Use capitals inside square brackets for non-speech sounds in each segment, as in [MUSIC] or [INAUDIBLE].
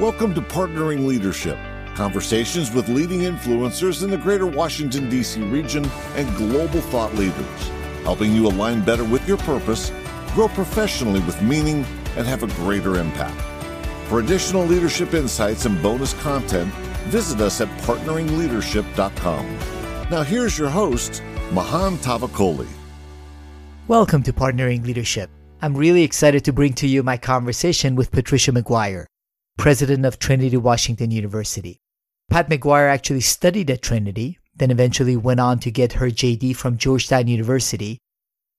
Welcome to Partnering Leadership, conversations with leading influencers in the greater Washington, D.C. region and global thought leaders, helping you align better with your purpose, grow professionally with meaning, and have a greater impact. For additional leadership insights and bonus content, visit us at partneringleadership.com. Now, here's your host, Mahan Tavakoli. Welcome to Partnering Leadership. I'm really excited to bring to you my conversation with Patricia McGuire, president of Trinity Washington University. Pat McGuire actually studied at Trinity, then eventually went on to get her JD from Georgetown University.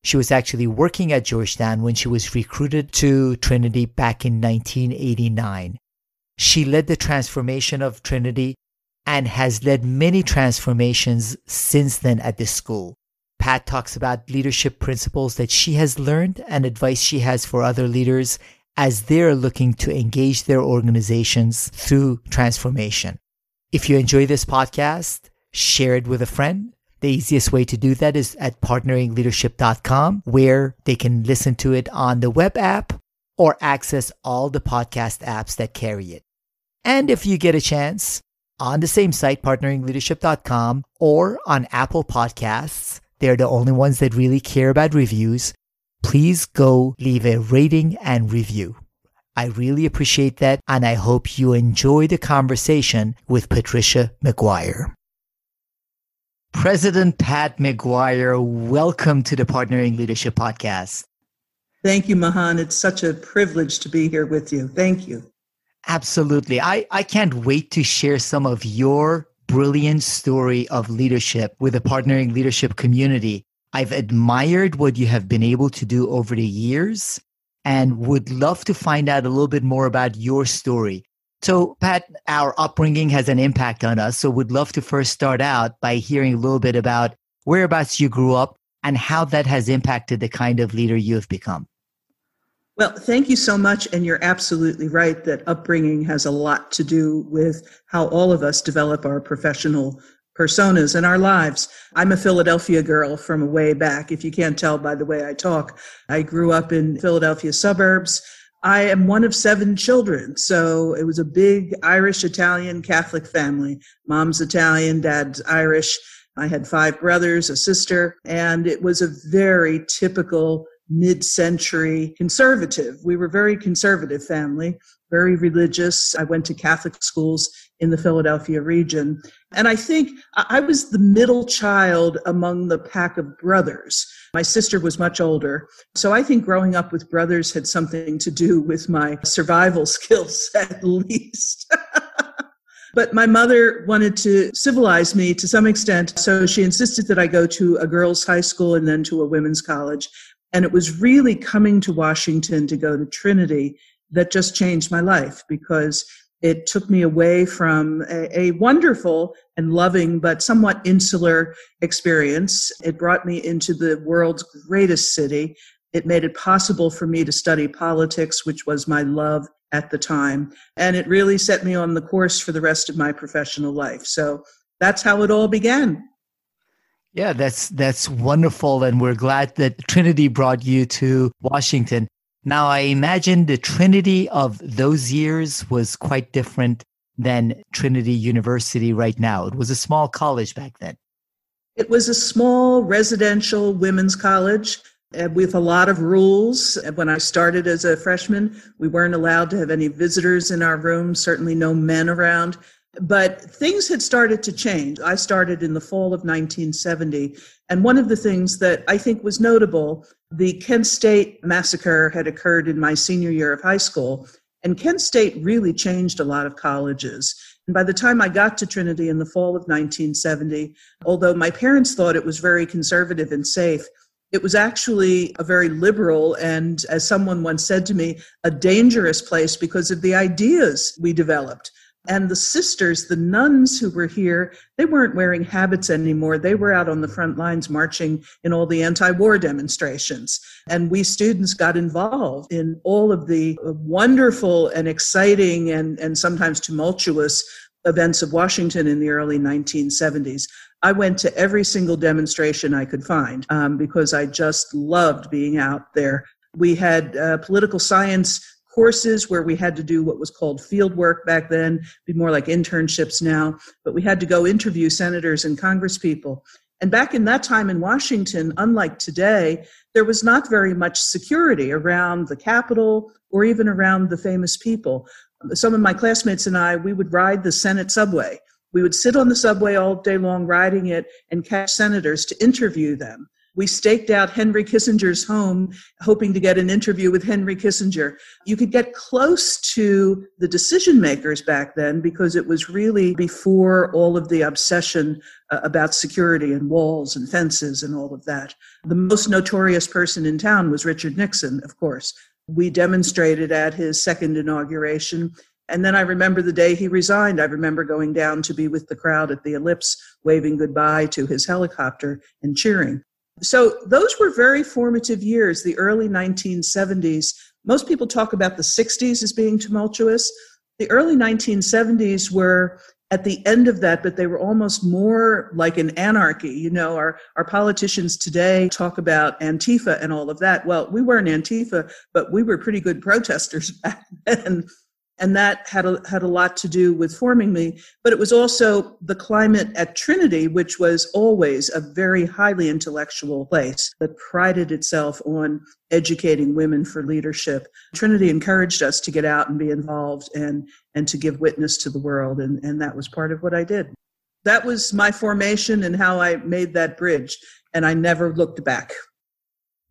She was actually working at Georgetown when she was recruited to Trinity back in 1989. She led the transformation of Trinity and has led many transformations since then at this school. Pat talks about leadership principles that she has learned and advice she has for other leaders as they're looking to engage their organizations through transformation. If you enjoy this podcast, share it with a friend. The easiest way to do that is at partneringleadership.com, where they can listen to it on the web app or access all the podcast apps that carry it. And if you get a chance, on the same site, partneringleadership.com, or on Apple Podcasts. They're the only ones that really care about reviews. Please go leave a rating and review. I really appreciate that, and I hope you enjoy the conversation with Patricia McGuire. President Pat McGuire, welcome to the Partnering Leadership Podcast. Thank you, Mahan. It's such a privilege to be here with you. Thank you. Absolutely. I, I can't wait to share some of your brilliant story of leadership with the partnering leadership community. I've admired what you have been able to do over the years and would love to find out a little bit more about your story. So, Pat, our upbringing has an impact on us. So, would love to first start out by hearing a little bit about whereabouts you grew up and how that has impacted the kind of leader you have become. Well, thank you so much. And you're absolutely right that upbringing has a lot to do with how all of us develop our professional personas in our lives. I'm a Philadelphia girl from way back. If you can't tell by the way I talk, I grew up in Philadelphia suburbs. I am one of seven children. So it was a big Irish, Italian, Catholic family. Mom's Italian, dad's Irish. I had five brothers, a sister, and it was a very typical mid century conservative. We were a very conservative family, very religious. I went to Catholic schools in the Philadelphia region. And I think I was the middle child among the pack of brothers. My sister was much older. So I think growing up with brothers had something to do with my survival [LAUGHS] skills, at least. [LAUGHS] But my mother wanted to civilize me to some extent, so she insisted that I go to a girls' high school and then to a women's college. And it was really coming to Washington to go to Trinity that just changed my life because it took me away from a, a, wonderful and loving but somewhat insular experience. It brought me into the world's greatest city. It made it possible for me to study politics, which was my love at the time. And it really set me on the course for the rest of my professional life. So that's how it all began. Yeah, that's that's wonderful, and we're glad that Trinity brought you to Washington. Now, I imagine the Trinity of those years was quite different than Trinity University right now. It was a small college back then. It was a small residential women's college uh, with a lot of rules. When I started as a freshman, we weren't allowed to have any visitors in our room, certainly no men around. But things had started to change. I started in the fall of 1970. And one of the things that I think was notable, the Kent State massacre had occurred in my senior year of high school. And Kent State really changed a lot of colleges. And by the time I got to Trinity in the fall of 1970, although my parents thought it was very conservative and safe, it was actually a very liberal and, as someone once said to me, a dangerous place because of the ideas we developed. And the sisters, the nuns who were here, they weren't wearing habits anymore. They were out on the front lines marching in all the anti war demonstrations. And we students got involved in all of the wonderful and exciting and, and sometimes tumultuous events of Washington in the early 1970s. I went to every single demonstration I could find um, because I just loved being out there. We had uh, political science courses where we had to do what was called field work back then, be more like internships now, but we had to go interview senators and congresspeople. And back in that time in Washington, unlike today, there was not very much security around the Capitol or even around the famous people. Some of my classmates and I, we would ride the Senate subway. We would sit on the subway all day long riding it and catch senators to interview them. We staked out Henry Kissinger's home, hoping to get an interview with Henry Kissinger. You could get close to the decision makers back then because it was really before all of the obsession uh, about security and walls and fences and all of that. The most notorious person in town was Richard Nixon, of course. We demonstrated at his second inauguration. And then I remember the day he resigned. I remember going down to be with the crowd at the ellipse, waving goodbye to his helicopter and cheering. So those were very formative years, the early 1970s. Most people talk about the 60s as being tumultuous. The early 1970s were at the end of that, but they were almost more like an anarchy. You know, our, our politicians today talk about Antifa and all of that. Well, we weren't Antifa, but we were pretty good protesters [LAUGHS] back then and that had a, had a lot to do with forming me. But it was also the climate at Trinity, which was always a very highly intellectual place that prided itself on educating women for leadership. Trinity encouraged us to get out and be involved and and to give witness to the world, and, and that was part of what I did. That was my formation and how I made that bridge, and I never looked back.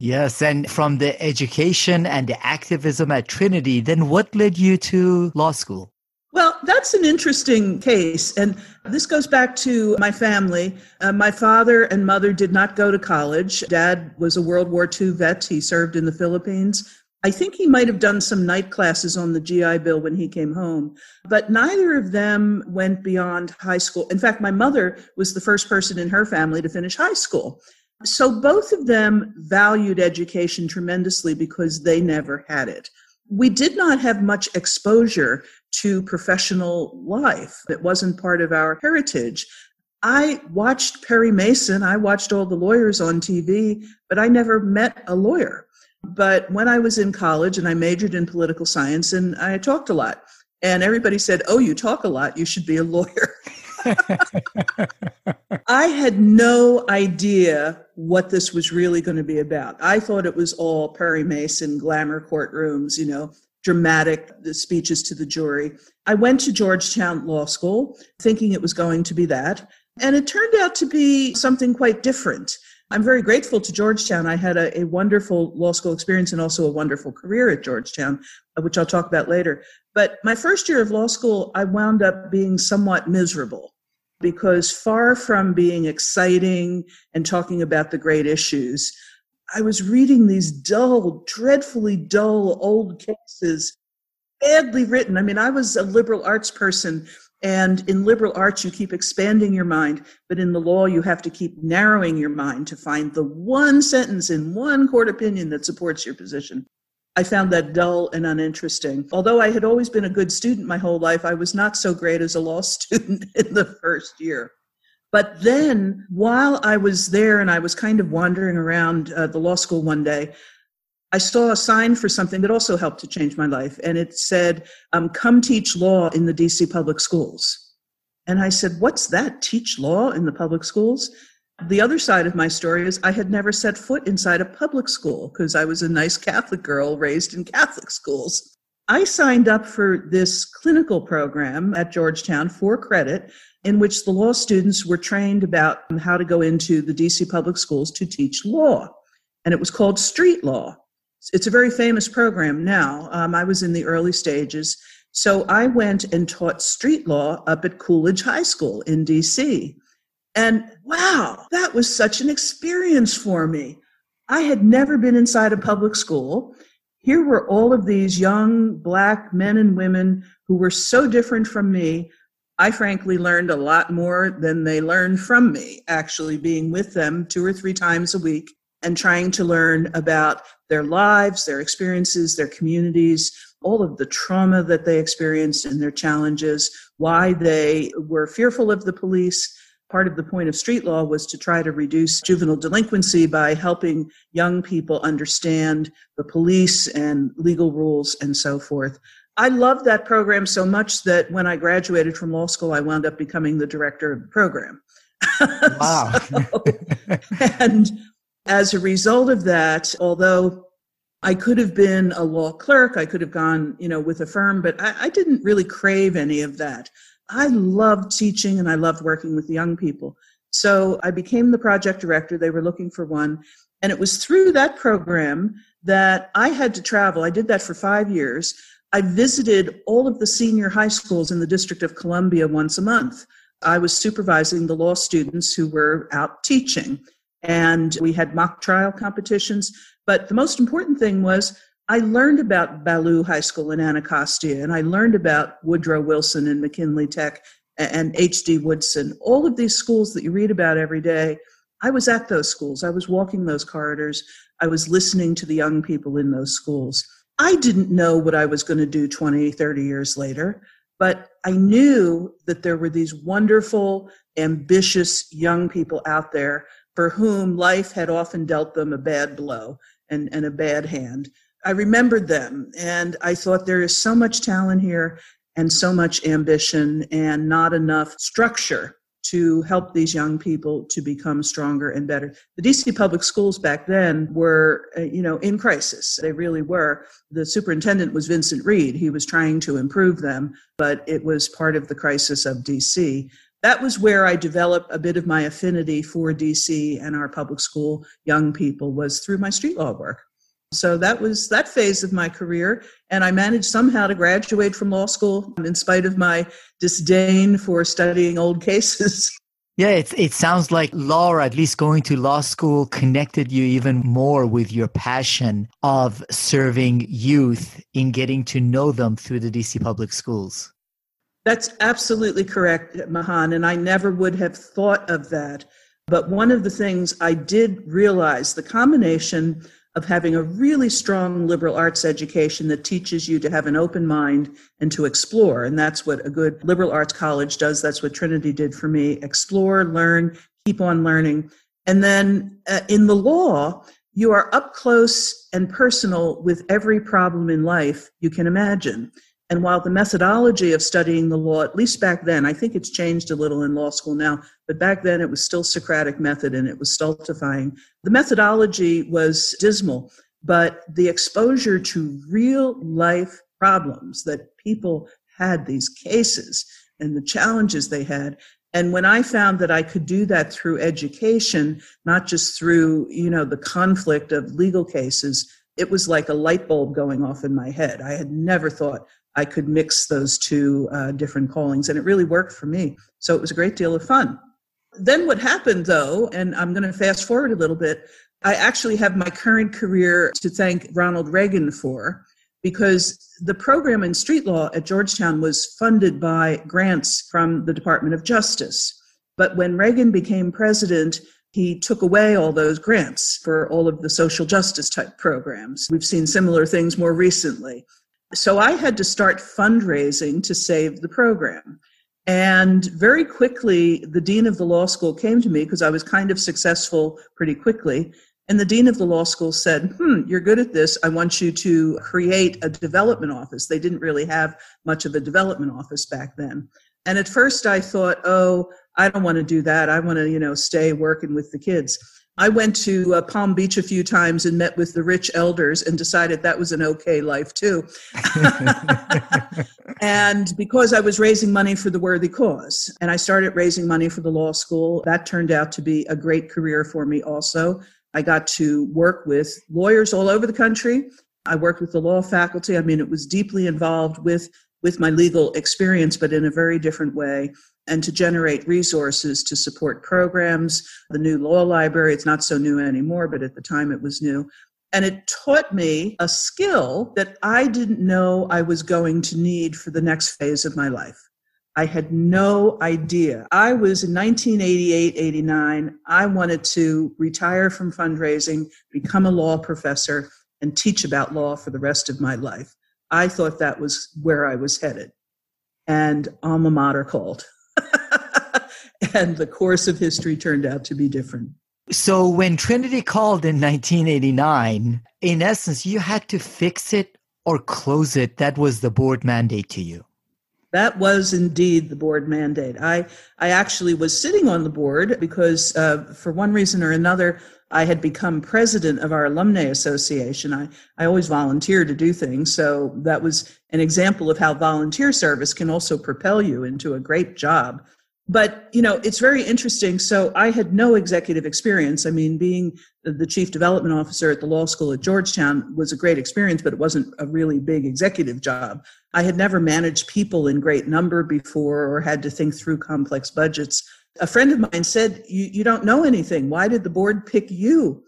Yes, and from the education and the activism at Trinity, then what led you to law school? Well, that's an interesting case. And this goes back to my family. Uh, my father and mother did not go to college. Dad was a World War II vet, he served in the Philippines. I think he might have done some night classes on the GI Bill when he came home, but neither of them went beyond high school. In fact, my mother was the first person in her family to finish high school. So both of them valued education tremendously because they never had it. We did not have much exposure to professional life. It wasn't part of our heritage. I watched Perry Mason, I watched all the lawyers on TV, but I never met a lawyer. But when I was in college and I majored in political science and I talked a lot, and everybody said, Oh, you talk a lot, you should be a lawyer. [LAUGHS] I had no idea what this was really going to be about. I thought it was all Perry Mason, glamour courtrooms, you know, dramatic speeches to the jury. I went to Georgetown Law School thinking it was going to be that. And it turned out to be something quite different. I'm very grateful to Georgetown. I had a, a, wonderful law school experience and also a wonderful career at Georgetown, which I'll talk about later. But my first year of law school, I wound up being somewhat miserable because far from being exciting and talking about the great issues, I was reading these dull, dreadfully dull old cases, badly written. I mean, I was a liberal arts person, and in liberal arts, you keep expanding your mind, but in the law, you have to keep narrowing your mind to find the one sentence in one court opinion that supports your position. I found that dull and uninteresting. Although I had always been a good student my whole life, I was not so great as a law [LAUGHS] student in the first year. But then, while I was there and I was kind of wandering around uh, the law school one day, I saw a sign for something that also helped to change my life. And it said, um, Come teach law in the DC public schools. And I said, What's that? Teach law in the public schools? The other side of my story is I had never set foot inside a public school because I was a nice Catholic girl raised in Catholic schools. I signed up for this clinical program at Georgetown for credit in which the law students were trained about how to go into the DC public schools to teach law. And it was called Street Law. It's a very famous program now. Um, I was in the early stages. So I went and taught street law up at Coolidge High School in DC. And wow, that was such an experience for me. I had never been inside a public school. Here were all of these young black men and women who were so different from me. I frankly learned a lot more than they learned from me, actually being with them two or three times a week and trying to learn about their lives, their experiences, their communities, all of the trauma that they experienced and their challenges, why they were fearful of the police, part of the point of street law was to try to reduce juvenile delinquency by helping young people understand the police and legal rules and so forth. I loved that program so much that when I graduated from law school, I wound up becoming the director of the program. [LAUGHS] Wow. so, and as a result of that, although I could have been a law clerk, I could have gone, you know, with a firm, but I, I didn't really crave any of that. I loved teaching and I loved working with young people. So I became the project director. They were looking for one. And it was through that program that I had to travel. I did that for five years. I visited all of the senior high schools in the District of Columbia once a month. I was supervising the law students who were out teaching. And we had mock trial competitions. But the most important thing was I learned about Ballou High School in Anacostia, and I learned about Woodrow Wilson and McKinley Tech and H.D. Woodson. All of these schools that you read about every day, I was at those schools. I was walking those corridors. I was listening to the young people in those schools. I didn't know what I was going to do 20, 30 years later, but I knew that there were these wonderful, ambitious young people out there for whom life had often dealt them a bad blow and, and a bad hand. I remembered them and I thought there is so much talent here and so much ambition and not enough structure to help these young people to become stronger and better. The DC public schools back then were, uh, you know, in crisis. They really were. The superintendent was Vincent Reed. He was trying to improve them, but it was part of the crisis of DC. That was where I developed a bit of my affinity for DC and our public school young people was through my street law work. So that was that phase of my career. And I managed somehow to graduate from law school in spite of my disdain for studying old cases. [LAUGHS] Yeah, it, it sounds like law, or at least going to law school, connected you even more with your passion of serving youth in getting to know them through the DC public schools. That's absolutely correct, Mahan. And I never would have thought of that. But one of the things I did realize the combination of having a really strong liberal arts education that teaches you to have an open mind and to explore. And that's what a good liberal arts college does. That's what Trinity did for me explore, learn, keep on learning. And then uh, in the law, you are up close and personal with every problem in life you can imagine. And while the methodology of studying the law, at least back then, I think it's changed a little in law school now, but back then it was still Socratic method and it was stultifying. The methodology was dismal, but the exposure to real life problems that people had these cases and the challenges they had and when i found that i could do that through education not just through you know the conflict of legal cases it was like a light bulb going off in my head i had never thought I could mix those two uh, different callings, and it really worked for me. So it was a great deal of fun. Then what happened, though, and I'm going to fast forward a little bit, I actually have my current career to thank Ronald Reagan for because the program in street law at Georgetown was funded by grants from the Department of Justice. But when Reagan became president, he took away all those grants for all of the social justice type programs. We've seen similar things more recently. So I had to start fundraising to save the program. And very quickly, the dean of the law school came to me because I was kind of successful pretty quickly. And the dean of the law school said, Hmm, you're good at this. I want you to create a development office. They didn't really have much of a development office back then. And at first I thought, oh, I don't want to do that. I want to, you know, stay working with the kids. I went to uh, Palm Beach a few times and met with the rich elders and decided that was an okay life too. [LAUGHS] and because I was raising money for the worthy cause, and I started raising money for the law school, that turned out to be a great career for me also. I got to work with lawyers all over the country. I worked with the law faculty. I mean, it was deeply involved with with my legal experience, but in a very different way and to generate resources to support programs. The new law library, it's not so new anymore, but at the time it was new. And it taught me a skill that I didn't know I was going to need for the next phase of my life. I had no idea. I was in 1988, 89. I wanted to retire from fundraising, become a law professor, and teach about law for the rest of my life. I thought that was where I was headed. And alma mater called. And the course of history turned out to be different. So when Trinity called in 1989, in essence, you had to fix it or close it. That was the board mandate to you. That was indeed the board mandate. I, I actually was sitting on the board because, uh, for one reason or another, I had become president of our alumni association. I, I always volunteer to do things. So that was an example of how volunteer service can also propel you into a great job but you know it's very interesting. So i had no executive experience. I mean being the chief development officer at the law school at georgetown was a great experience but it wasn't a really big executive job. I had never managed people in great number before or had to think through complex budgets. A friend of mine said you, you don't know anything. Why did the board pick you?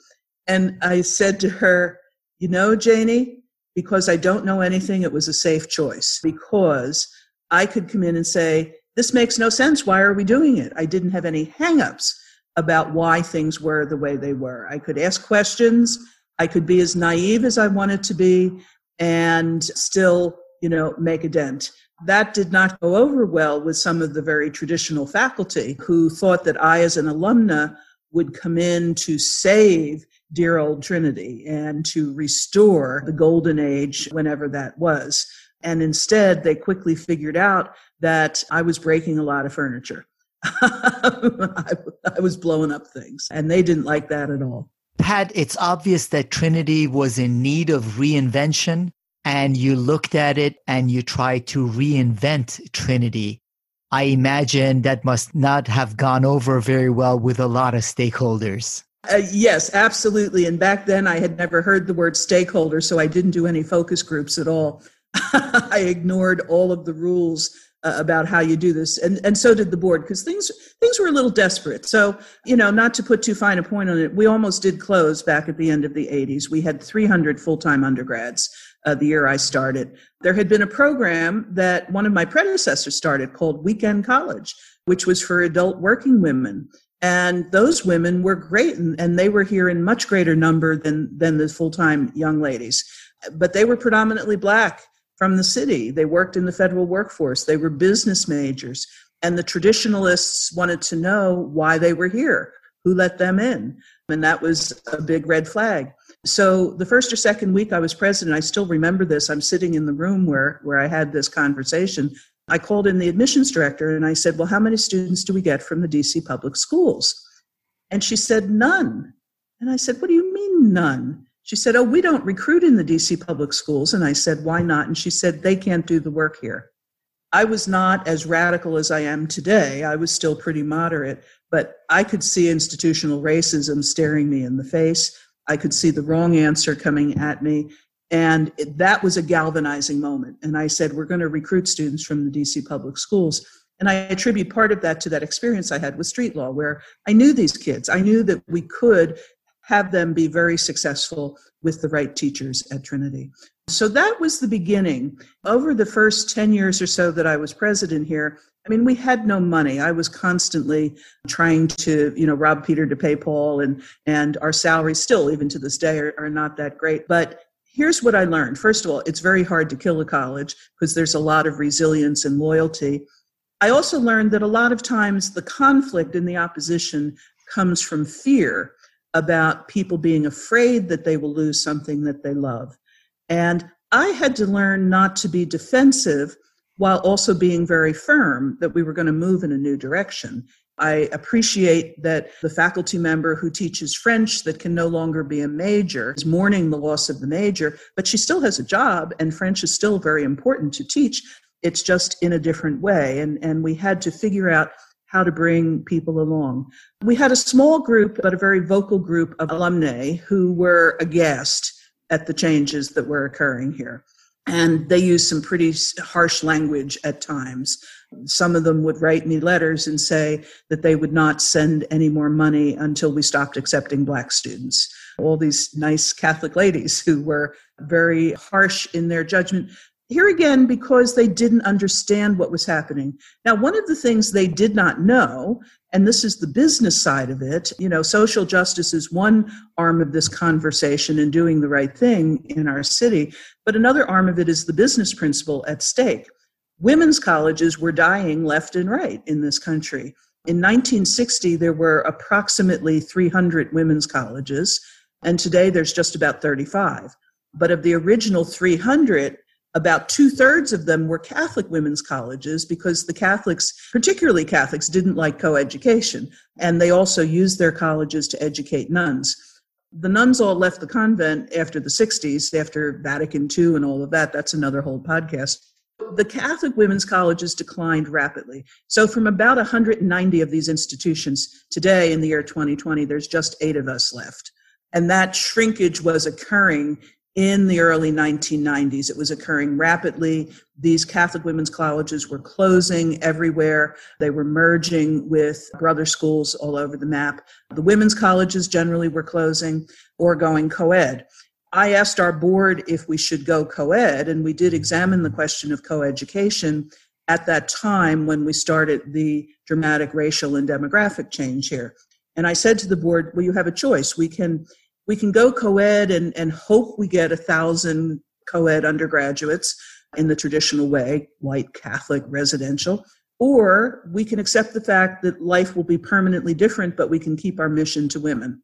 And i said to her you know janie because i don't know anything it was a safe choice because i could come in and say this makes no sense. Why are we doing it? I didn't have any hangups about why things were the way they were. I could ask questions. I could be as naive as I wanted to be and still, you know, make a dent. That did not go over well with some of the very traditional faculty who thought that I, as an alumna, would come in to save dear old Trinity and to restore the golden age whenever that was. And instead, they quickly figured out that I was breaking a lot of furniture. [LAUGHS] I, I, was blowing up things, and they didn't like that at all. Pat, it's obvious that Trinity was in need of reinvention, and you looked at it and you tried to reinvent Trinity. I imagine that must not have gone over very well with a lot of stakeholders. Uh, yes, absolutely. And back then, I had never heard the word stakeholder, so I didn't do any focus groups at all. [LAUGHS] I ignored all of the rules uh, about how you do this, and and so did the board because things things were a little desperate. So you know, not to put too fine a point on it, we almost did close back at the end of the '80s. We had 300 full time undergrads. Uh, the year I started, there had been a program that one of my predecessors started called Weekend College, which was for adult working women and those women were great and, and, they were here in much greater number than than the full-time young ladies but they were predominantly black from the city. They worked in the federal workforce. They were business majors. And the traditionalists wanted to know why they were here, who let them in. And that was a big red flag. So the first or second week I was president, I still remember this. I'm sitting in the room where, where I had this conversation. I called in the admissions director and I said, Well, how many students do we get from the DC public schools? And she said, None. And I said, What do you mean, none? She said, Oh, we don't recruit in the DC public schools. And I said, Why not? And she said, They can't do the work here. I was not as radical as I am today. I was still pretty moderate, but I could see institutional racism staring me in the face. I could see the wrong answer coming at me. And it, that was a galvanizing moment. And I said, We're going to recruit students from the DC public schools. And I attribute part of that to that experience I had with street law, where I knew these kids. I knew that we could have them be very successful with the right teachers at Trinity. So that was the beginning. Over the first 10 years or so that I was president here, I mean, we had no money. I was constantly trying to, you know, rob Peter to pay Paul, and and our salaries still, even to this day, are, are not that great. But here's what I learned. First of all, it's very hard to kill a college because there's a lot of resilience and loyalty. I also learned that a lot of times the conflict and the opposition comes from fear about people being afraid that they will lose something that they love. And I had to learn not to be defensive while also being very firm that we were going to move in a new direction. I appreciate that the faculty member who teaches French that can no longer be a major is mourning the loss of the major, but she still has a job and French is still very important to teach. It's just in a different way. And, and we had to figure out how to bring people along. We had a small group, but a very vocal group of alumni who were aghast at the changes that were occurring here. And they used some pretty harsh language at times. Some of them would write me letters and say that they would not send any more money until we stopped accepting black students. All these nice Catholic ladies who were very harsh in their judgment here again, because they didn't understand what was happening. Now, one of the things they did not know, and this is the business side of it, you know, social justice is one arm of this conversation and doing the right thing in our city, but another arm of it is the business principle at stake. Women's colleges were dying left and right in this country. In 1960, there were approximately 300 women's colleges, and today there's just about 35. But of the original 300, about two thirds of them were Catholic women's colleges because the Catholics, particularly Catholics, didn't like coeducation. And they also used their colleges to educate nuns. The nuns all left the convent after the 60s, after Vatican II and all of that. That's another whole podcast. The Catholic women's colleges declined rapidly. So, from about 190 of these institutions today in the year 2020, there's just eight of us left. And that shrinkage was occurring in the early 1990s. It was occurring rapidly. These Catholic women's colleges were closing everywhere. They were merging with brother schools all over the map. The women's colleges generally were closing or going co ed. I asked our board if we should go co ed, and we did examine the question of co-education at that time when we started the dramatic racial and demographic change here. And I said to the board, well, you have a choice. We can we can go co-ed and, and hope we get a thousand co-ed undergraduates in the traditional way, white Catholic residential, or we can accept the fact that life will be permanently different, but we can keep our mission to women.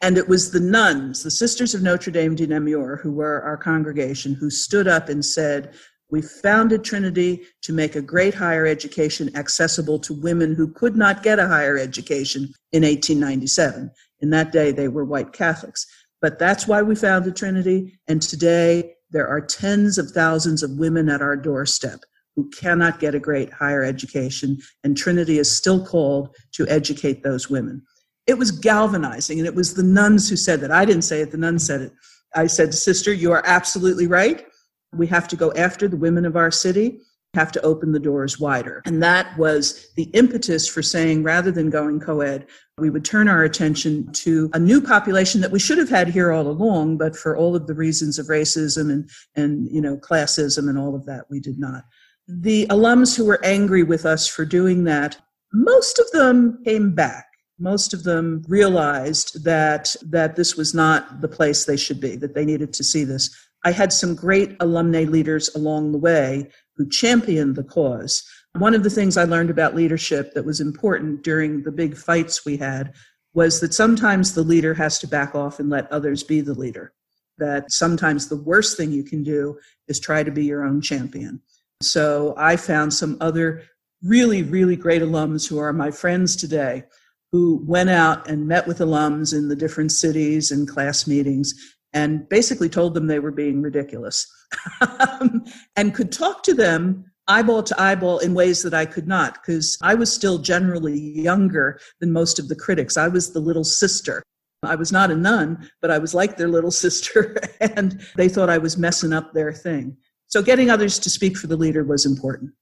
And it was the nuns, the Sisters of Notre Dame de Namur, who were our congregation, who stood up and said, We founded Trinity to make a great higher education accessible to women who could not get a higher education in 1897. In that day, they were white Catholics. But that's why we founded Trinity. And today, there are tens of thousands of women at our doorstep who cannot get a great higher education. And Trinity is still called to educate those women. It was galvanizing. And it was the nuns who said that. I didn't say it, the nuns said it. I said, Sister, you are absolutely right. We have to go after the women of our city have to open the doors wider. And that was the impetus for saying rather than going co ed, we would turn our attention to a new population that we should have had here all along, but for all of the reasons of racism and, and you know, classism and all of that, we did not. The alums who were angry with us for doing that, most of them came back. Most of them realized that that this was not the place they should be, that they needed to see this. I had some great alumni leaders along the way who championed the cause. One of the things I learned about leadership that was important during the big fights we had was that sometimes the leader has to back off and let others be the leader. That sometimes the worst thing you can do is try to be your own champion. So I found some other really, really great alums who are my friends today who went out and met with alums in the different cities and class meetings and basically told them they were being ridiculous [LAUGHS] and could talk to them eyeball to eyeball in ways that I could not because I was still generally younger than most of the critics. I was the little sister. I was not a nun, but I was like their little [LAUGHS] sister, and they thought I was messing up their thing. So getting others to speak for the leader was important.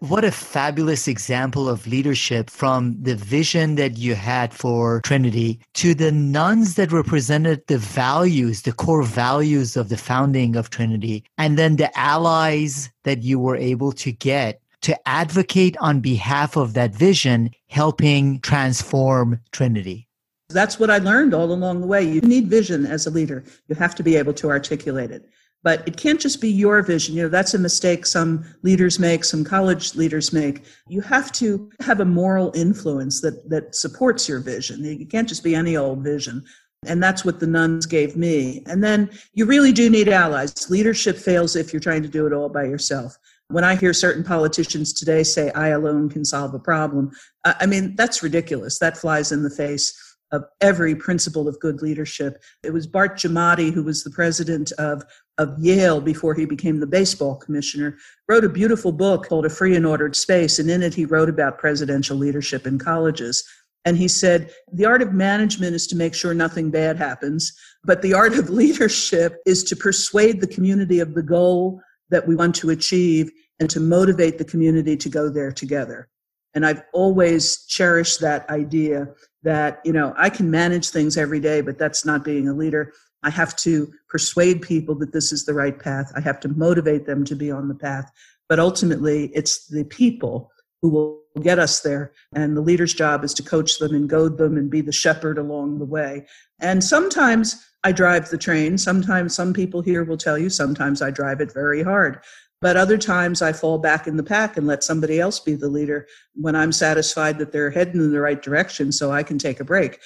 What a fabulous example of leadership from the vision that you had for Trinity to the nuns that represented the values, the core values of the founding of Trinity, and then the allies that you were able to get to advocate on behalf of that vision, helping transform Trinity. That's what I learned all along the way. You need vision as a leader, you have to be able to articulate it but it can't just be your vision. You know that's a mistake some leaders make some college leaders make. You have to have a moral influence that that supports your vision. It can't just be any old vision. And that's what the nuns gave me. And then you really do need allies. Leadership fails if you're trying to do it all by yourself. When i hear certain politicians today say i alone can solve a problem i mean that's ridiculous. That flies in the face of every principle of good leadership. It was Bart Giamatti, who was the president of, of Yale before he became the baseball commissioner, wrote a beautiful book called A Free and Ordered Space. And in it, he wrote about presidential leadership in colleges. And he said, the art of management is to make sure nothing bad happens, but the art of [LAUGHS] leadership is to persuade the community of the goal that we want to achieve and to motivate the community to go there together. And I've always cherished that idea that, you know, I can manage things every day, but that's not being a leader. I have to persuade people that this is the right path. I have to motivate them to be on the path. But ultimately, it's the people who will get us there. And the leader's job is to coach them and goad them and be the shepherd along the way. And sometimes I drive the train. Sometimes some people here will tell you, sometimes I drive it very hard. But other times I fall back in the pack and let somebody else be the leader when I'm satisfied that they're heading in the right direction so I can take a break.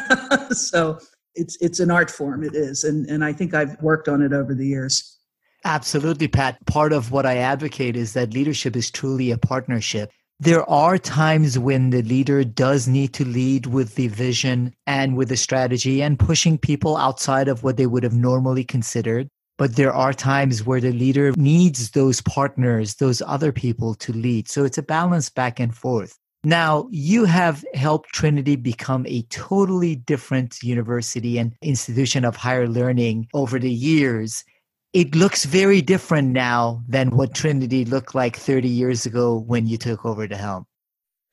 [LAUGHS] so it's it's an art form, it is. And and I think I've worked on it over the years. Absolutely, Pat. Part of what I advocate is that leadership is truly a partnership. There are times when the leader does need to lead with the vision and with the strategy and pushing people outside of what they would have normally considered. But there are times where the leader needs those partners, those other people to lead. So it's a balance back and forth. Now, you have helped Trinity become a totally different university and institution of higher learning over the years it looks very different now than what Trinity looked like 30 years ago when you took over the helm.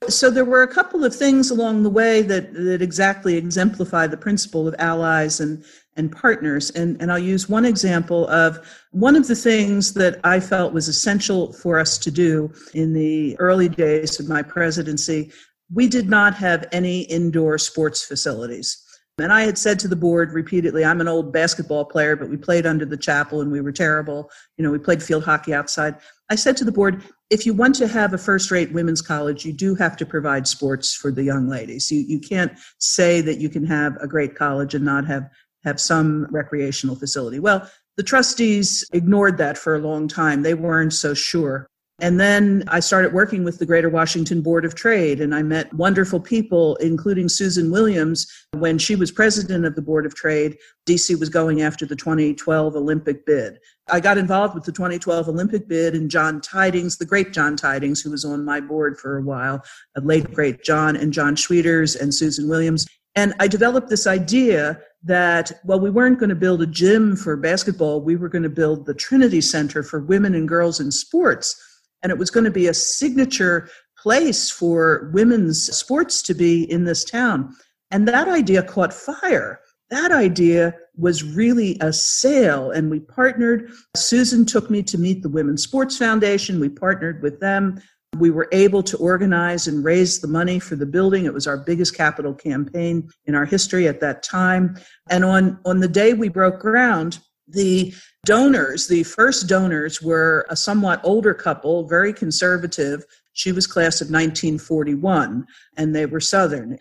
So there were a couple of things along the way that, that exactly exemplify the principle of allies and, and partners. And, and I'll use one example of one of the things that I felt was essential for us to do in the early days of my presidency. We did not have any indoor sports facilities. And I had said to the board repeatedly, I'm an old basketball player, but we played under the chapel and we were terrible. You know, we played field hockey outside. I said to the board, if you want to have a first rate women's college, you do have to provide sports for the young ladies. You, you can't say that you can have a great college and not have, have some recreational facility. Well, the trustees ignored that for a long time. They weren't so sure. And then I started working with the Greater Washington Board of Trade, and I met wonderful people, including Susan Williams. When she was president of the Board of Trade, DC was going after the 2012 Olympic bid. I got involved with the 2012 Olympic bid, and John Tydings, the great John Tydings, who was on my board for a while, a late great John, and John Schwieters and Susan Williams. And I developed this idea that, well, we weren't going to build a gym for basketball, we were going to build the Trinity Center for women and girls in sports and it was going to be a signature place for women's sports to be in this town. And that idea caught fire. That idea was really a sale, and we partnered. Susan took me to meet the Women's Sports Foundation. We partnered with them. We were able to organize and raise the money for the building. It was our biggest capital campaign in our history at that time. And on, on the day we broke ground, the donors, the first donors were a somewhat older couple, very conservative. She was class of 1941, and they were Southern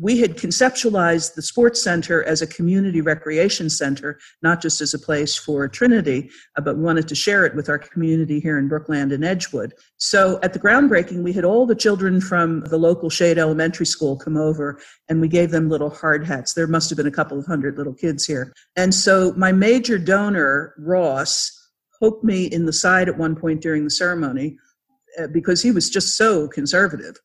we had conceptualized the sports center as a community recreation center, not just as a place for Trinity, uh, but we wanted to share it with our community here in Brookland and Edgewood. So at the groundbreaking, we had all the children from the local Shaed Elementary School come over and we gave them little hard hats. There must have been a couple of hundred little kids here. And so my major donor, Ross, poked me in the side at one point during the ceremony uh, because he was just so conservative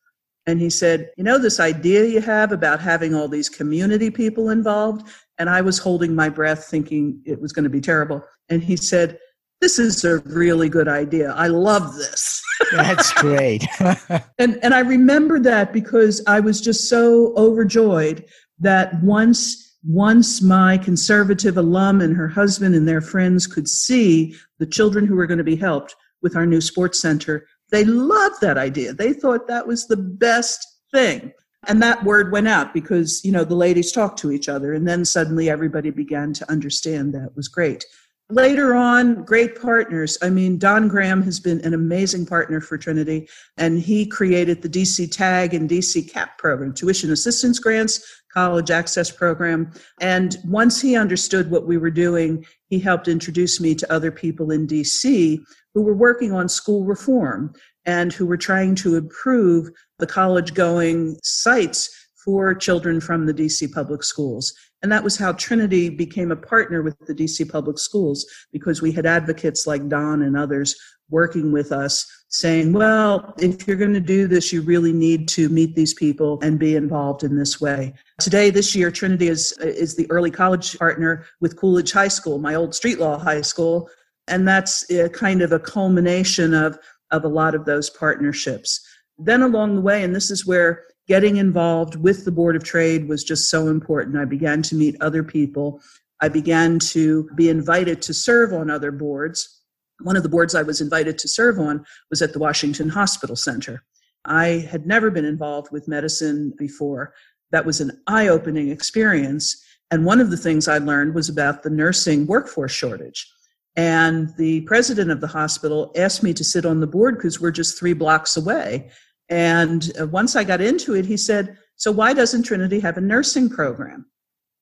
and he said, You know, this idea you have about having all these community people involved? And I was holding my breath thinking it was going to be terrible. And he said, This is a really good idea. I love this. [LAUGHS] That's great. [LAUGHS] and, and I remember that because I was just so overjoyed that once once my conservative alum and her husband and their friends could see the children who were going to be helped with our new sports center, they loved that idea. They thought that was the best thing. And that word went out because, you know, the ladies talked to each other. And then suddenly everybody began to understand that was great. Later on, great partners. I mean, Don Graham has been an amazing partner for Trinity, and he created the DC TAG and DC CAP program, tuition assistance grants, college access program. And once he understood what we were doing, he helped introduce me to other people in DC who were working on school reform and who were trying to improve the college going sites for children from the DC public schools. And that was how Trinity became a partner with the DC public schools because we had advocates like Don and others working with us saying, well, if you're going to do this, you really need to meet these people and be involved in this way. Today, this year, Trinity is, is the early college partner with Coolidge High School, my old street law high school, and that's a kind of a culmination of, of a lot of those partnerships. Then along the way, and this is where getting involved with the Board of Trade was just so important. I began to meet other people. I began to be invited to serve on other boards. One of the boards I was invited to serve on was at the Washington Hospital Center. I had never been involved with medicine before. That was an eye opening experience. And one of the things I learned was about the nursing workforce shortage. And the president of the hospital asked me to sit on the board because we're just three blocks away. And uh, once I got into it, he said, So why doesn't Trinity have a nursing program?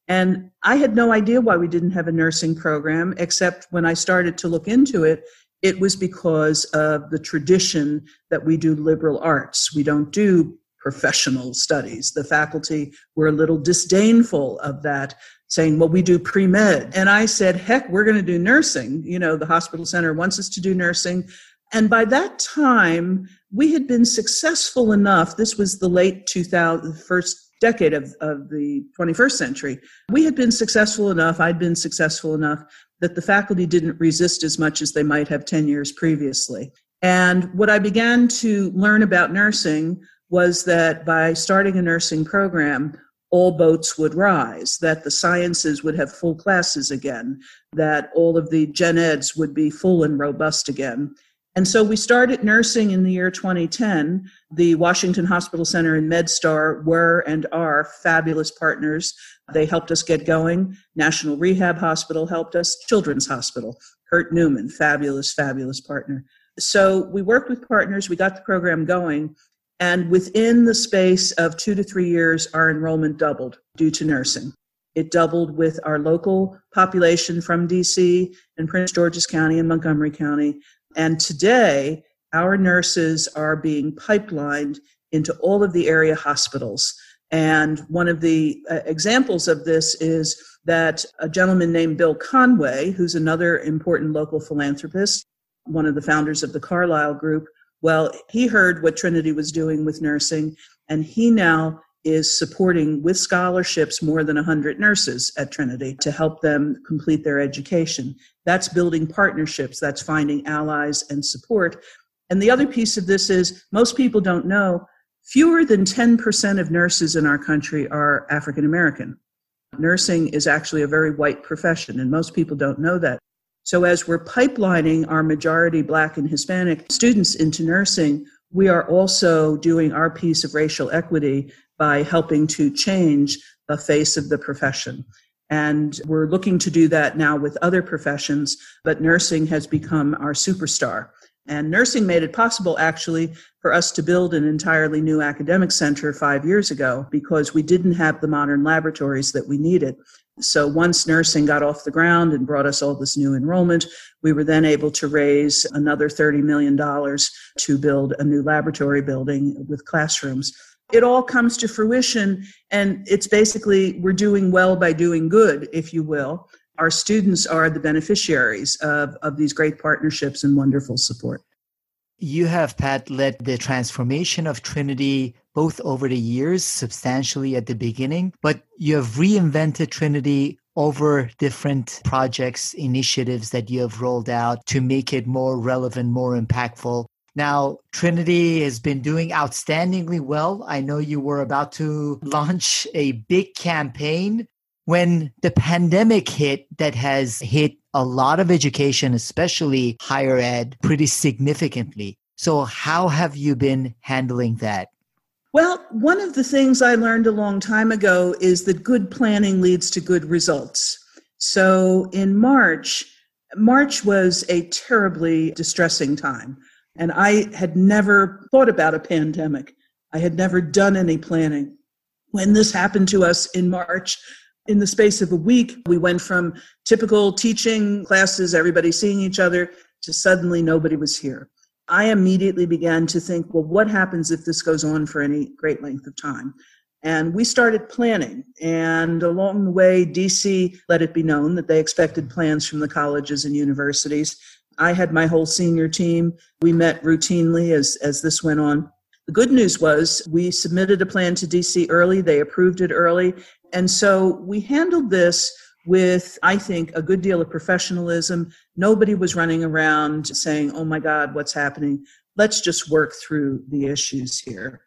And I had no idea why we didn't have a nursing program, except when I started to look into it, it was because of the tradition that we do liberal arts. We don't do professional studies. The faculty were a little disdainful of that, saying, well, we do pre med. And I said, heck, we're going to do nursing. You know, the hospital center wants us to do nursing. And by that time, we had been successful enough. This was the late 2000, first decade of, of the 21st century, we had been successful enough, I'd been successful enough that the faculty didn't resist as much as they might have 10 years previously. And what I began to learn about nursing was that by starting a nursing program, all boats would rise, that the sciences would have full classes again, that all of the gen eds would be full and robust again, and so we started nursing in the year 2010. The Washington Hospital Center and MedStar were and are fabulous partners. They helped us get going. National Rehab Hospital helped us. Children's Hospital, Kurt Newman, fabulous, fabulous partner. So we worked with partners. We got the program going. And within the space of two to three years, our enrollment doubled due to nursing. It doubled with our local population from DC and Prince George's County and Montgomery County. And today, our nurses are being pipelined into all of the area hospitals. And one of the uh, examples of this is that a gentleman named Bill Conway, who's another important local philanthropist, one of the founders of the Carlyle Group, well, he heard what Trinity was doing with nursing, and he now is supporting with scholarships more than 100 nurses at Trinity to help them complete their education. That's building partnerships, that's finding allies and support. And the other piece of this is most people don't know fewer than 10% of nurses in our country are African American. Nursing is actually a very white profession, and most people don't know that. So, as we're pipelining our majority Black and Hispanic students into nursing, we are also doing our piece of racial equity by helping to change the face of the profession. And we're looking to do that now with other professions, but nursing has become our superstar. And nursing made it possible, actually, for us to build an entirely new academic center five years ago because we didn't have the modern laboratories that we needed. So once nursing got off the ground and brought us all this new enrollment, we were then able to raise another $30 million to build a new laboratory building with classrooms it all comes to fruition and it's basically we're doing well by doing good if you will. Our students are the beneficiaries of, of these great partnerships and wonderful support. You have pat led the transformation of trinity both over the years substantially at the beginning but you have reinvented trinity over different projects initiatives that you have rolled out to make it more relevant more impactful now, Trinity has been doing outstandingly well. I know you were about to launch a big campaign when the pandemic hit that has hit a lot of education, especially higher ed, pretty significantly. So, how have you been handling that? Well, one of the things I learned a long time ago is that good planning leads to good results. So, in March, March was a terribly distressing time. And I had never thought about a pandemic. I had never done any planning. When this happened to us in March, in the space of a week, we went from typical teaching classes, everybody seeing each other, to suddenly nobody was here. I immediately began to think, well, what happens if this goes on for any great length of time? And we started planning. And along the way, DC let it be known that they expected plans from the colleges and universities. I had my whole senior team. We met routinely as, as this went on. The good news was we submitted a plan to DC early, they approved it early. And so we handled this with, I think, a good deal of professionalism. Nobody was running around saying, oh my God, what's happening? Let's just work through the issues here.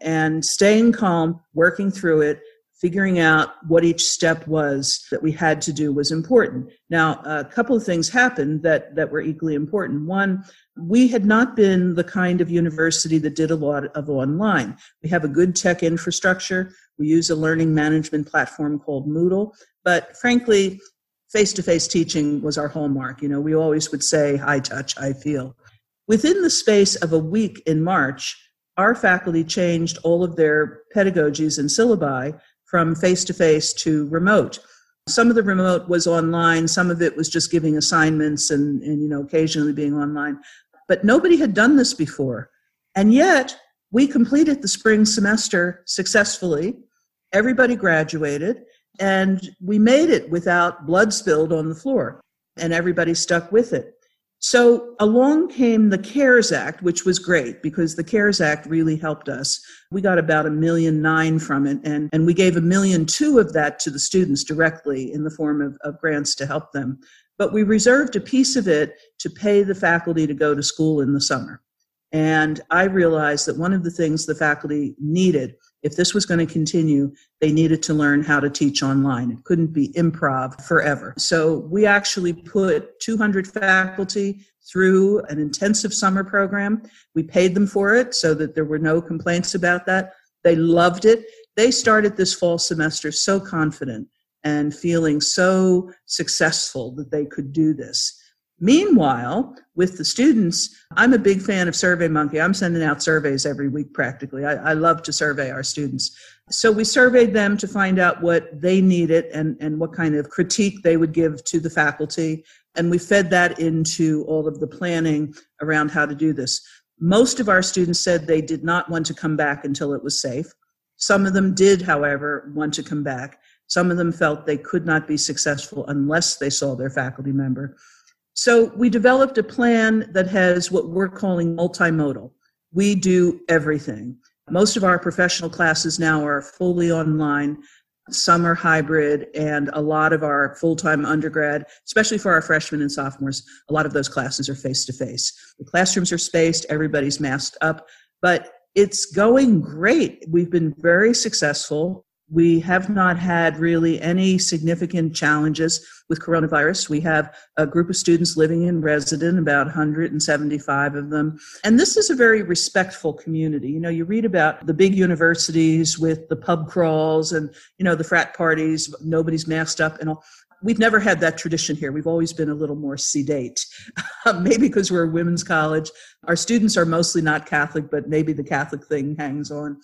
And staying calm, working through it, figuring out what each step was that we had to do was important. Now, a couple of things happened that, that were equally important. One, we had not been the kind of university that did a lot of online. We have a good tech infrastructure. We use a learning management platform called Moodle. But frankly, face to face teaching was our hallmark. You know, we always would say high touch, high feel. Within the space of a week in March, our faculty changed all of their pedagogies and syllabi from face to face to remote. Some of the remote was online, some of it was just giving assignments and, and you know occasionally being online. But nobody had done this before. And yet, we completed the spring semester successfully. Everybody graduated, and we made it without blood spilled on the floor, and everybody stuck with it. So along came the CARES Act, which was great because the CARES Act really helped us. We got about a million nine from it, and, and we gave a million two of that to the students directly in the form of, of grants to help them. But we reserved a piece of it to pay the faculty to go to school in the summer. And I realized that one of the things the faculty needed, if this was going to continue, they needed to learn how to teach online. It couldn't be improv forever. So we actually put 200 faculty through an intensive summer program. We paid them for it so that there were no complaints about that. They loved it. They started this fall semester so confident and feeling so successful that they could do this. Meanwhile, with the students, I'm a big fan of SurveyMonkey. I'm sending out surveys every week practically. I, I, love to survey our students. So we surveyed them to find out what they needed and, and what kind of critique they would give to the faculty. And we fed that into all of the planning around how to do this. Most of our students said they did not want to come back until it was safe. Some of them did, however, want to come back. Some of them felt they could not be successful unless they saw their faculty member. So we developed a plan that has what we're calling multimodal. We do everything. Most of our professional classes now are fully online. Some are hybrid, and a lot of our full time undergrad, especially for our freshmen and sophomores, a lot of those classes are face to face. The classrooms are spaced, everybody's masked up, but it's going great. We've been very successful. We have not had really any significant challenges with coronavirus. We have a group of students living in resident, about 175 of them. And this is a very respectful community. You know, you read about the big universities with the pub crawls and, you know, the frat parties, nobody's masked up and all. We've never had that tradition here. We've always been a little more sedate. [LAUGHS] maybe because we're a women's college. Our students are mostly not Catholic, but maybe the Catholic thing hangs on.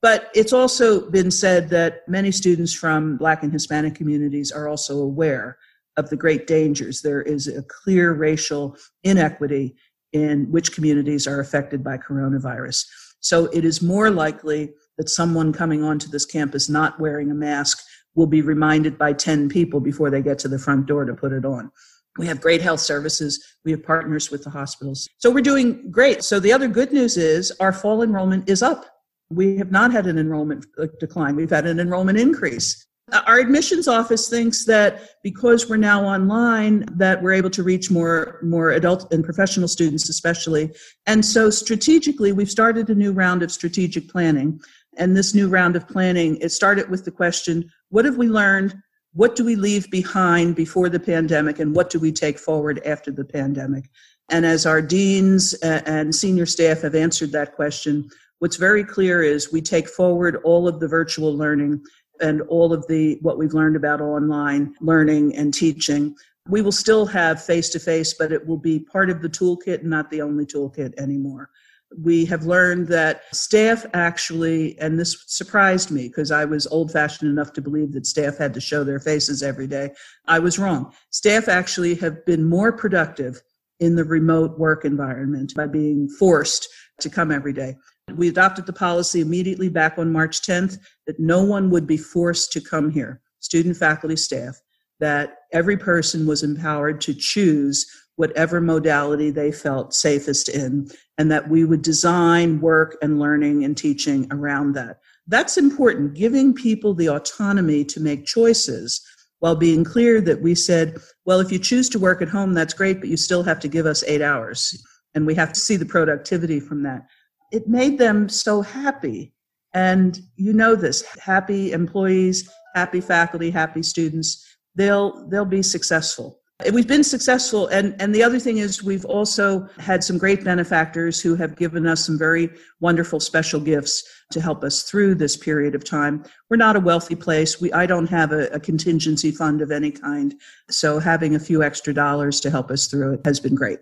But it's also been said that many students from Black and Hispanic communities are also aware of the great dangers. There is a clear racial inequity in which communities are affected by coronavirus. So it is more likely that someone coming onto this campus not wearing a mask will be reminded by 10 people before they get to the front door to put it on. We have great health services. We have partners with the hospitals. So we're doing great. So the other good news is our fall enrollment is up we have not had an enrollment uh, decline. We've had an enrollment increase. Uh, our admissions office thinks that because we're now online, that we're able to reach more more adult and professional students, especially. And so, strategically, we've started a new round of strategic planning. And this new round of planning, it started with the question: What have we learned? What do we leave behind before the pandemic, and what do we take forward after the pandemic? And as our deans uh, and senior staff have answered that question, what's very clear is we take forward all of the virtual learning and all of the what we've learned about online learning and teaching. We will still have face to face but it will be part of the toolkit and not the only toolkit anymore. We have learned that staff actually and this surprised me because i was old fashioned enough to believe that staff had to show their faces every day. I was wrong. Staff actually have been more productive in the remote work environment by being forced to come every day we adopted the policy immediately back on March 10th that no one would be forced to come here, student, faculty, staff, that every person was empowered to choose whatever modality they felt safest in, and that we would design work and learning and teaching around that. That's important, giving people the autonomy to make choices while being clear that we said, well, if you choose to work at home, that's great, but you still have to give us eight hours. And we have to see the productivity from that it made them so happy. And you know this happy employees, happy faculty, happy students, they'll, they'll be successful. We've been successful. And, and the other thing is, we've also had some great benefactors who have given us some very wonderful special gifts to help us through this period of time. We're not a wealthy place. We, I don't have a, a contingency fund of any kind. So having a few extra dollars to help us through it has been great.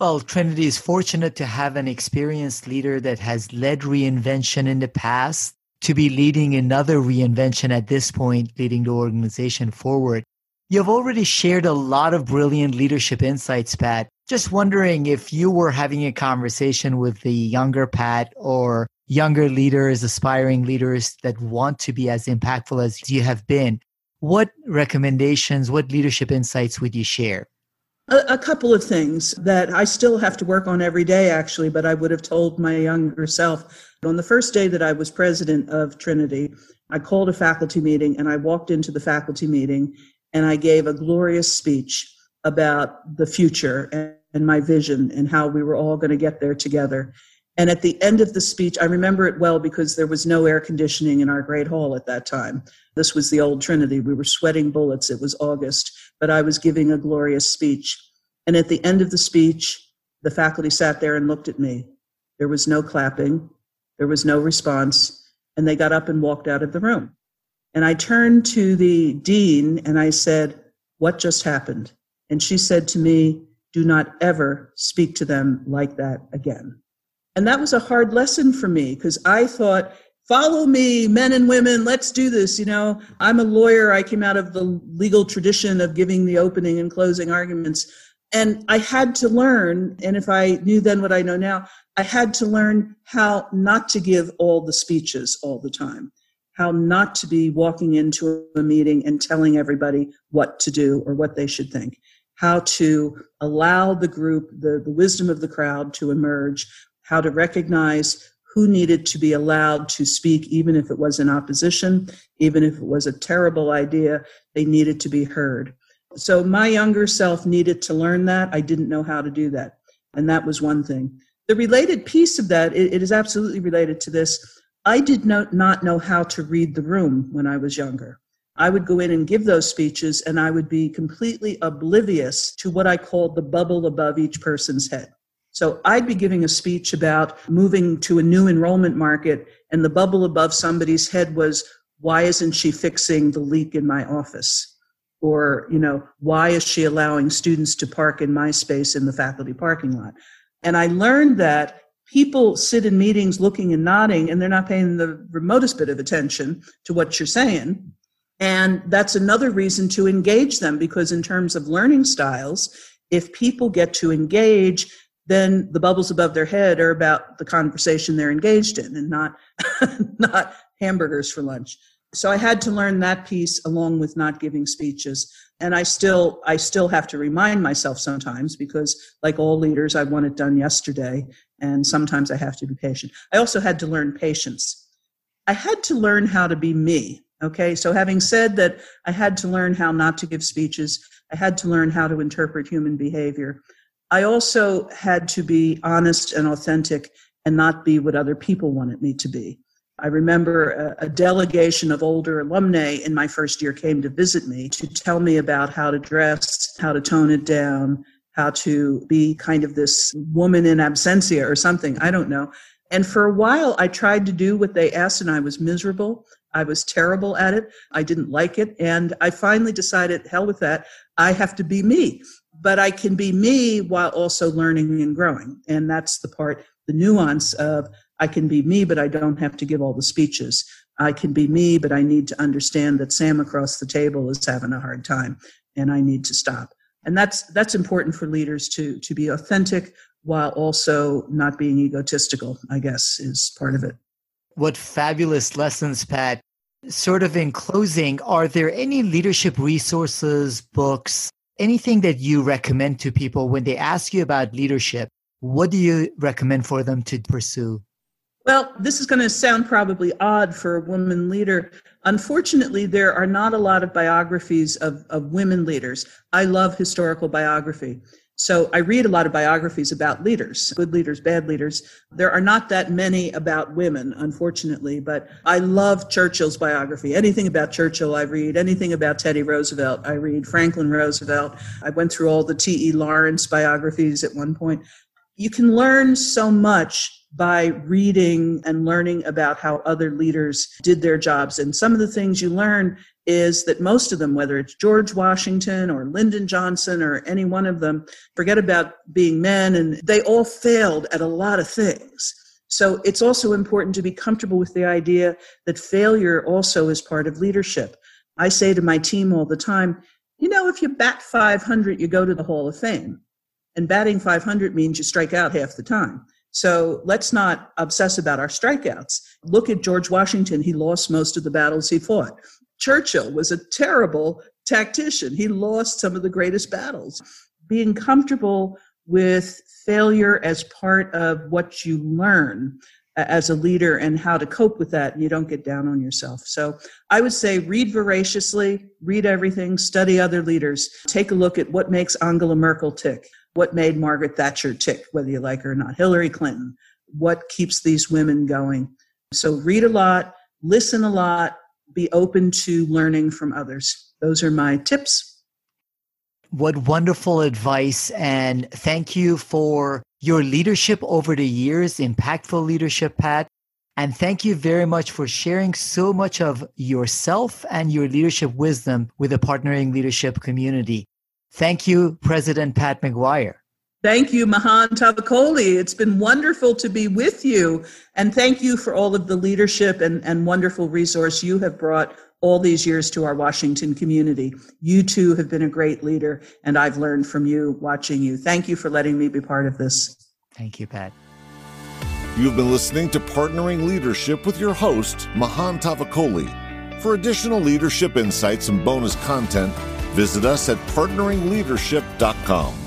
Well, Trinity is fortunate to have an experienced leader that has led reinvention in the past to be leading another reinvention at this point, leading the organization forward. You've already shared a lot of brilliant leadership insights, Pat. Just wondering if you were having a conversation with the younger Pat or younger leaders, aspiring leaders that want to be as impactful as you have been, what recommendations, what leadership insights would you share? A, a, couple of things that I still have to work on every day, actually, but I would have told my younger self. On the first day that I was president of Trinity, I called a faculty meeting and I walked into the faculty meeting and I gave a glorious speech about the future and, and my vision and how we were all going to get there together. And at the end of the speech, I remember it well because there was no air conditioning in our great hall at that time. This was the old Trinity. We were sweating bullets. It was August, but I was giving a glorious speech. And at the end of the speech, the faculty sat there and looked at me. There was no clapping, there was no response, and they got up and walked out of the room. And I turned to the dean and I said, What just happened? And she said to me, Do not ever speak to them like that again. And that was a hard lesson for me because I thought, follow me, men and women, let's do this. You know, I'm a lawyer. I came out of the legal tradition of giving the opening and closing arguments. And I had to learn, and if I knew then what I know now, I had to learn how not to give all the speeches all the time, how not to be walking into a meeting and telling everybody what to do or what they should think, how to allow the group, the, the wisdom of the crowd to emerge, how to recognize who needed to be allowed to speak, even if it was in opposition, even if it was a terrible idea, they needed to be heard. So my younger self needed to learn that. I didn't know how to do that. And that was one thing. The related piece of that, it, it is absolutely related to this. I did not, not know how to read the room when I was younger. I would go in and give those speeches, and I would be completely oblivious to what I called the bubble above each person's head. So I'd be giving a speech about moving to a new enrollment market, and the bubble above somebody's head was, why isn't she fixing the leak in my office? Or, you know, why is she allowing students to park in my space in the faculty parking lot? And I learned that people sit in meetings looking and nodding, and they're not paying the remotest bit of attention to what you're saying. And that's another reason to engage them because, in terms of learning styles, if people get to engage, then the bubbles above their head are about the conversation they're engaged in and not [LAUGHS] not hamburgers for lunch. So i had to learn that piece along with not giving speeches. And i still i still have to remind myself sometimes because like all leaders i want it done yesterday and sometimes i have to be patient. I also had to learn patience. I had to learn how to be me okay? So having said that i had to learn how not to give speeches. I had to learn how to interpret human behavior I also had to be honest and authentic and not be what other people wanted me to be. I remember a, a, delegation of older alumni in my first year came to visit me to tell me about how to dress, how to tone it down, how to be kind of this woman in absentia or something. I don't know. And for a while, I tried to do what they asked, and I was miserable. I was terrible at it. I didn't like it. And I finally decided, hell with that. I have to be me but I can be me while also learning and growing. And that's the part, the nuance of I can be me, but I don't have to give all the speeches. I can be me, but I need to understand that Sam across the table is having a hard time and I need to stop. And that's that's important for leaders to to be authentic while also not being egotistical, I guess, is part of it. What fabulous lessons, Pat. Sort of in closing, are there any leadership resources, books, anything that you recommend to people when they ask you about leadership? What do you recommend for them to pursue? Well, this is going to sound probably odd for a woman leader. Unfortunately, there are not a lot of biographies of, of women leaders. I love historical biography. So I read a lot of biographies about leaders, good leaders, bad leaders. There are not that many about women, unfortunately, but I love Churchill's biography. Anything about Churchill I read, anything about Teddy Roosevelt I read, Franklin Roosevelt. I went through all the T.E. Lawrence biographies at one point. You can learn so much by reading and learning about how other leaders did their jobs. And some of the things you learn is that most of them, whether it's George Washington or Lyndon Johnson or any one of them, forget about being men, and they all failed at a lot of things. So it's also important to be comfortable with the idea that failure also is part of leadership. I say to my team all the time, you know, if you bat 500, you go to the Hall of Fame. And batting 500 means you strike out half the time. So let's not obsess about our strikeouts. Look at George Washington. He lost most of the battles he fought. Churchill was a terrible tactician. He lost some of the greatest battles. Being comfortable with failure as part of what you learn uh, as a leader and how to cope with that and you don't get down on yourself. So I would say read voraciously, read everything, study other leaders, take a look at what makes Angela Merkel tick what made Margaret Thatcher tick, whether you like her or not, Hillary Clinton, what keeps these women going. So read a lot, listen a lot, be open to learning from others. Those are my tips. What wonderful advice. And thank you for your leadership over the years, impactful leadership, Pat. And thank you very much for sharing so much of yourself and your leadership wisdom with the partnering leadership community. Thank you, President Pat McGuire. Thank you, Mahan Tavakoli. It's been wonderful to be with you. And thank you for all of the leadership and, and wonderful resource you have brought all these years to our Washington community. You too have been a great leader, and I've learned from you watching you. Thank you for letting me be part of this. Thank you, Pat. You've been listening to Partnering Leadership with your host, Mahan Tavakoli. For additional leadership insights and bonus content, Visit us at partneringleadership.com.